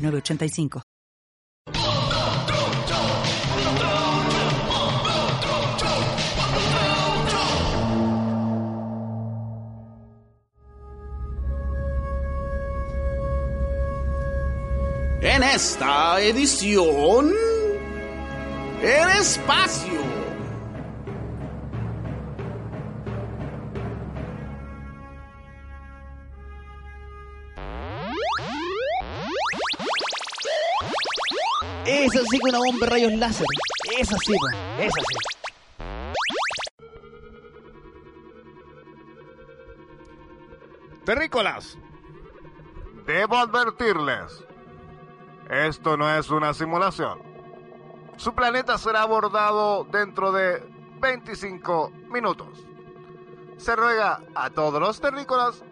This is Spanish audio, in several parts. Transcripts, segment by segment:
906985. En esta edición, el espacio. Es así con una bomba de rayos láser. Es así, po. es así. Terrícolas, debo advertirles, esto no es una simulación. Su planeta será abordado dentro de 25 minutos. Se ruega a todos los terrícolas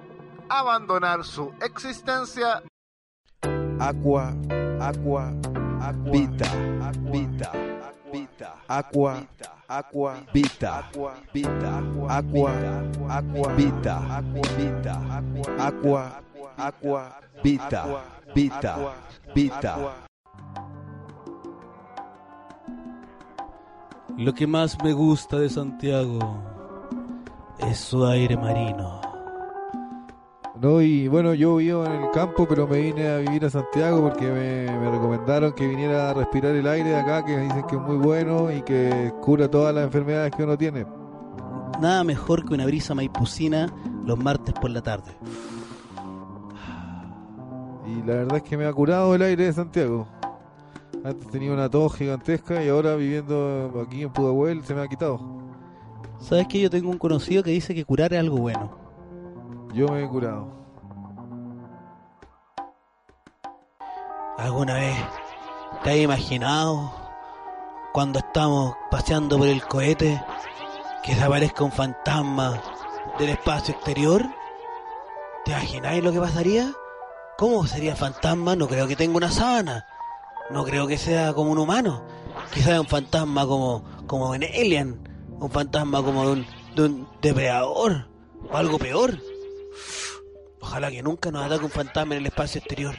abandonar su existencia. Aqua, aqua, aqua, vita, vita, vita, aqua, aqua, vita, vita, aqua, aqua, vita, vita, aqua, aqua, vita, vita, vita. Lo que más me gusta de Santiago es su aire marino. No, y bueno, yo vivo en el campo, pero me vine a vivir a Santiago porque me, me recomendaron que viniera a respirar el aire de acá, que dicen que es muy bueno y que cura todas las enfermedades que uno tiene. Nada mejor que una brisa maipucina los martes por la tarde. Y la verdad es que me ha curado el aire de Santiago. Antes tenía una tos gigantesca y ahora viviendo aquí en Pudahuel se me ha quitado. ¿Sabes que yo tengo un conocido que dice que curar es algo bueno? Yo me he curado. ¿Alguna vez te has imaginado cuando estamos paseando por el cohete que se aparezca un fantasma del espacio exterior? ¿Te imagináis lo que pasaría? ¿Cómo sería fantasma? No creo que tenga una sábana. No creo que sea como un humano. Quizás un fantasma como, como en Alien. Un fantasma como un, de un depredador. O algo peor. Ojalá que nunca nos ataque un fantasma en el espacio exterior.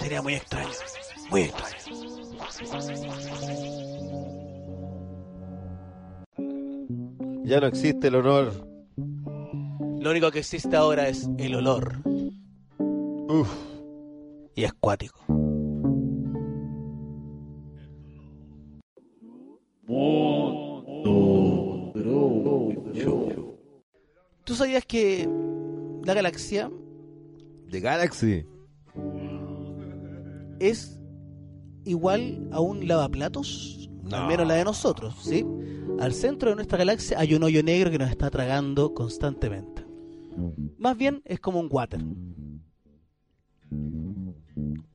Sería muy extraño. Muy extraño. Ya no existe el honor. Lo único que existe ahora es el olor. Uf. Y es cuático. ¿Tú sabías que la galaxia The Galaxy. Es igual a un lavaplatos? Al menos la de nosotros, ¿sí? Al centro de nuestra galaxia hay un hoyo negro que nos está tragando constantemente. Más bien es como un water.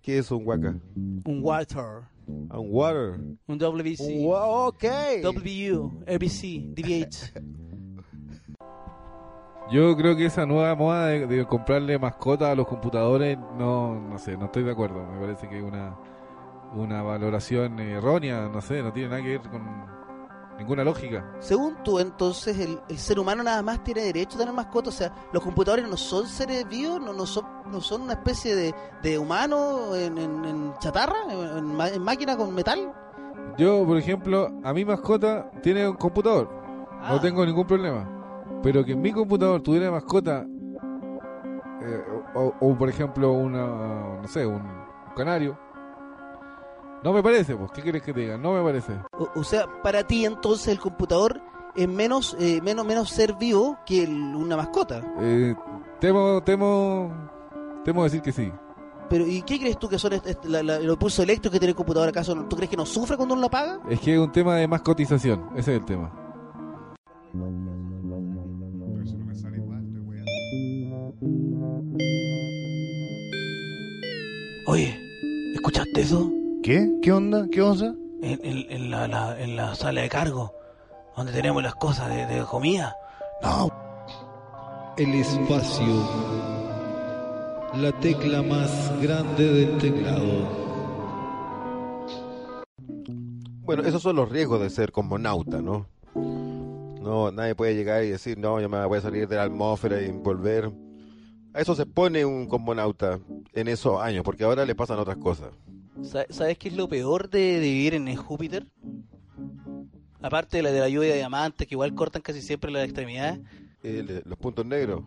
¿Qué es un huaca? Un water. Un water. Un WC. Un wa- ok. W, RBC, DBH. Yo creo que esa nueva moda de, de comprarle mascotas a los computadores, no, no sé, no estoy de acuerdo. Me parece que es una, una valoración errónea, no sé, no tiene nada que ver con ninguna lógica. Según tú, entonces, el, el ser humano nada más tiene derecho a tener mascotas. O sea, los computadores no son seres vivos, no, no, son, no son una especie de, de humano en, en- en chatarra, en, en máquina con metal. Yo, por ejemplo, a mi mascota tiene un computador, Ah. no tengo ningún problema. Pero que mi computador tuviera mascota, eh, o, o, por ejemplo, una, no sé, un, un canario, no me parece, pues, ¿qué quieres que te diga? No me parece. O, o sea, para ti, entonces, el computador es menos, eh, menos, menos ser vivo que el- una mascota. Eh, temo, temo, temo decir que sí. Pero, ¿y qué crees tú que son est- est- la- la- los pulsos eléctricos que tiene el computador? ¿Acaso no- tú crees que no sufre cuando uno lo apaga? Es que es un tema de mascotización, ese es el tema. ¿Escuchaste eso? ¿Qué? ¿Qué onda? ¿Qué onda? En, en- en la, la- en la sala de cargo, donde tenemos las cosas de, de comida. No. El espacio. La tecla más grande del teclado. Bueno, esos son los riesgos de ser cosmonauta, ¿no? No, nadie puede llegar y decir, no, yo me voy a salir de la atmósfera y volver. A eso se pone un cosmonauta en esos años, porque ahora le pasan otras cosas. Sa- ¿Sabes qué es lo peor de, de vivir en Júpiter? Aparte de la de la lluvia de diamantes, que igual cortan casi siempre las extremidades. El- los puntos negros.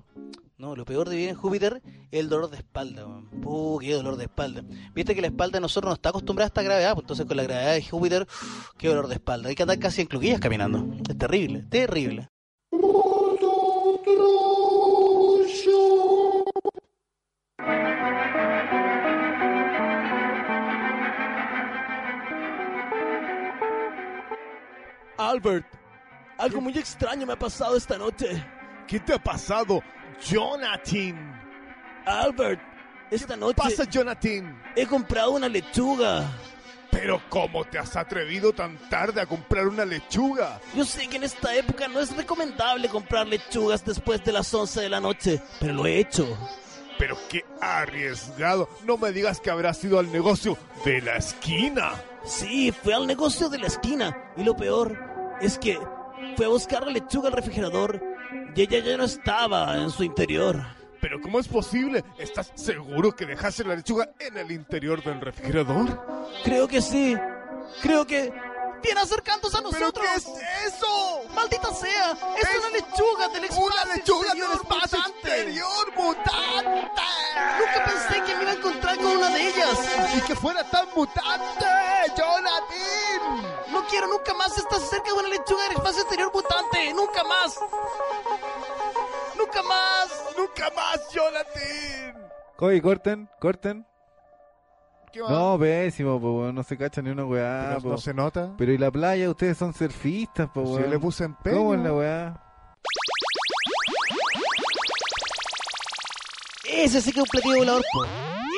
No, lo peor de vivir en Júpiter es el dolor de espalda. Puh, qué dolor de espalda. Viste que la espalda de nosotros no está acostumbrada a esta gravedad, pues entonces con la gravedad de Júpiter, qué dolor de espalda. Hay que andar casi en cloquillas caminando. Es terrible, terrible. Albert, algo muy extraño me ha pasado esta noche. ¿Qué te ha pasado, Jonathan? Albert, esta noche Pasa, Jonathan. he comprado una lechuga. Pero ¿cómo te has atrevido tan tarde a comprar una lechuga? Yo sé que en esta época no es recomendable comprar lechugas después de las 11 de la noche, pero lo he hecho. Pero qué arriesgado. No me digas que habrás ido al negocio de la esquina. Sí, fue al negocio de la esquina y lo peor es que fue a buscar la lechuga al refrigerador y ella ya no estaba en su interior. Pero ¿cómo es posible? ¿Estás seguro que dejaste la lechuga en el interior del refrigerador? Creo que sí. Creo que viene acercándose a nosotros. ¿Pero qué es eso? ¡Maldita sea! ¡Es, Es una lechuga del espacio ¡Una lechuga del espacio mutante! exterior mutante! Nunca pensé que me iba a encontrar con una de ellas. ¡Y que fuera tan mutante! Nunca más estar cerca de una lechuga del espacio exterior mutante. ¡Nunca más! ¡Nunca más! ¡Nunca más, Jonathan! Oye, corten, corten. ¿Qué? No, pésimo, po, no se cacha ni una weá. ¿No, po. no se nota? Pero y la playa, ustedes son surfistas, po, Si weón. le puse empeño. ¿Cómo es la weá? Ese sí que es un platillo volador, po.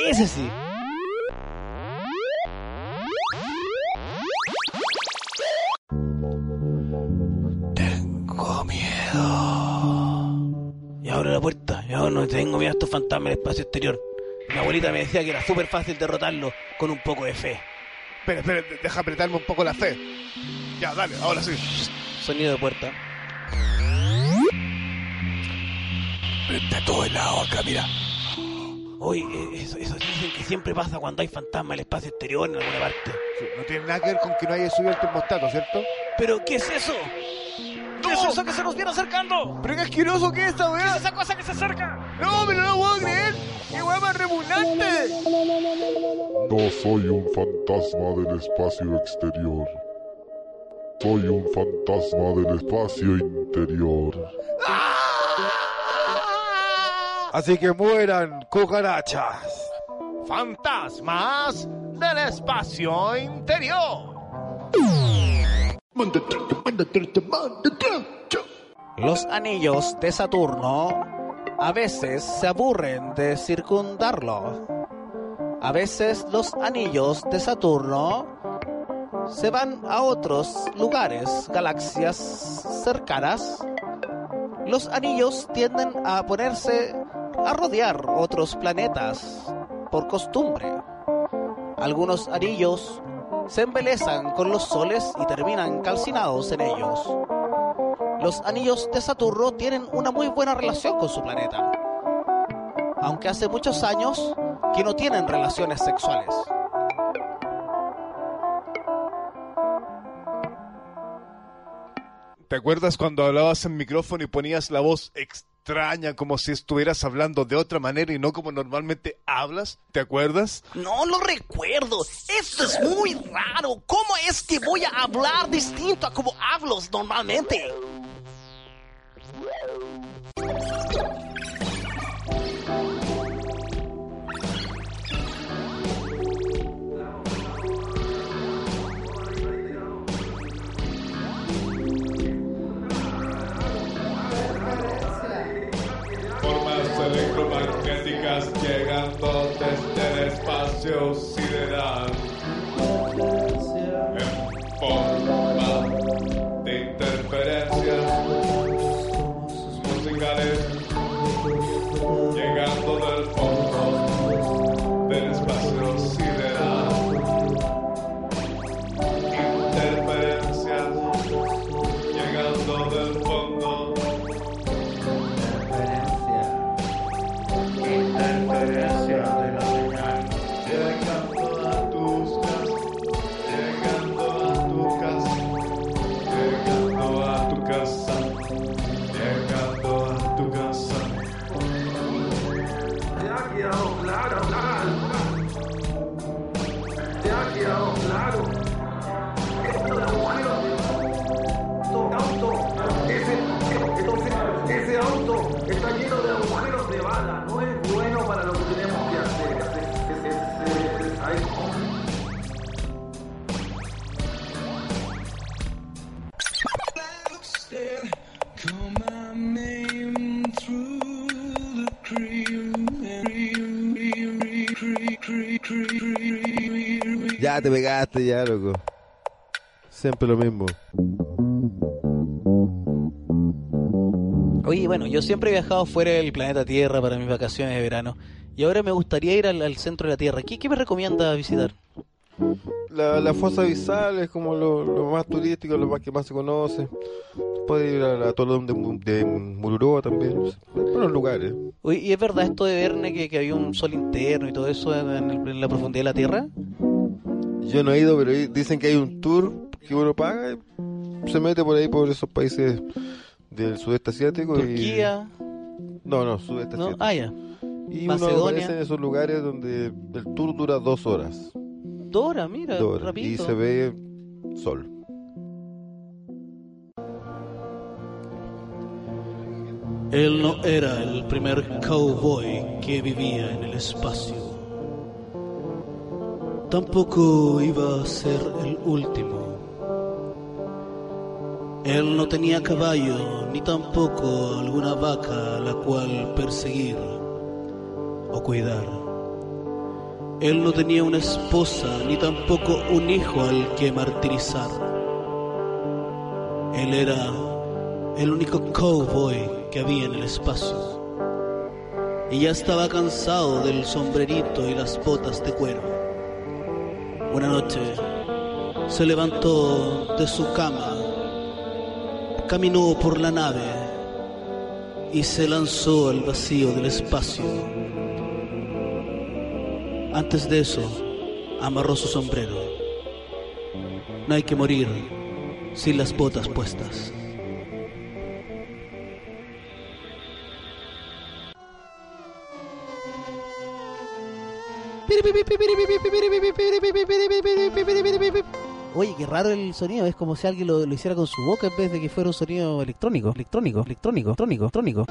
Ese sí. Yo no tengo miedo a estos fantasmas del espacio exterior. Mi abuelita me decía que era súper fácil derrotarlo con un poco de fe. Espera, espera, deja apretarme un poco la fe. Ya, dale, ahora sí. Sonido de puerta. Está todo helado acá, mira. Oye, eh, eso, eso dicen que siempre pasa cuando hay fantasmas en el espacio exterior en alguna parte. Sí, No tiene nada que ver con que no haya subido el termostato, ¿cierto? ¿Pero qué es eso? ¿Qué es eso que se nos viene acercando? ¡Pero qué asqueroso que es esta ¿Qué es weá! esa cosa que se acerca? ¡No, no lo puedo creer! ¡Qué weá más repugnante! No soy un fantasma del espacio exterior. Soy un fantasma del espacio interior. Así que mueran, cucarachas. ¡Fantasmas del espacio interior! Los anillos de Saturno a veces se aburren de circundarlo. A veces los anillos de Saturno se van a otros lugares, galaxias cercanas. Los anillos tienden a ponerse a rodear otros planetas por costumbre. Algunos anillos se embelezan con los soles y terminan calcinados en ellos. Los anillos de Saturno tienen una muy buena relación con su planeta, aunque hace muchos años que no tienen relaciones sexuales. ¿Te acuerdas cuando hablabas en micrófono y ponías la voz extraña como si estuvieras hablando de otra manera y no como normalmente hablas? ¿Te acuerdas? No lo recuerdo. Esto es muy raro. ¿Cómo es que voy a hablar distinto a como hablo normalmente? Electromagnéticas llegando desde el espacio sideral. Ese, auto está lleno de agujeros de bala. No es Ya te pegaste, ya, loco. Siempre lo mismo. Oye, bueno, yo siempre he viajado fuera del planeta Tierra para mis vacaciones de verano. Y ahora me gustaría ir al, al centro de la Tierra. ¿Qué, qué me recomienda visitar? La, la fosa abisal es como lo, lo más turístico, lo más que más se conoce. Puede ir al atolón de, Mu- de Mururoa también. Buenos lugares. Oye, ¿y es verdad esto de Verne que, que había un sol interno y todo eso en, en el- en la profundidad de la Tierra? Yo no he ido, pero dicen que hay un tour que uno paga y se mete por ahí por esos países del sudeste asiático. Turquía. Y... No, no, sudeste ¿No? asiático. Ah, ya. Y uno aparece en esos lugares donde el tour dura dos horas. Dora, mira, Dos horas. y se ve sol. Él no era el primer cowboy que vivía en el espacio. Tampoco iba a ser el último. Él no tenía caballo ni tampoco alguna vaca a la cual perseguir o cuidar. Él no tenía una esposa ni tampoco un hijo al que martirizar. Él era el único cowboy que había en el espacio. Y ya estaba cansado del sombrerito y las botas de cuero. Una noche se levantó de su cama, caminó por la nave y se lanzó al vacío del espacio. Antes de eso, amarró su sombrero. No hay que morir sin las botas puestas. Oye, qué raro el sonido, es como si alguien lo, lo hiciera con su boca en vez de que fuera un sonido electrónico, electrónico, electrónico, electrónico, electrónico.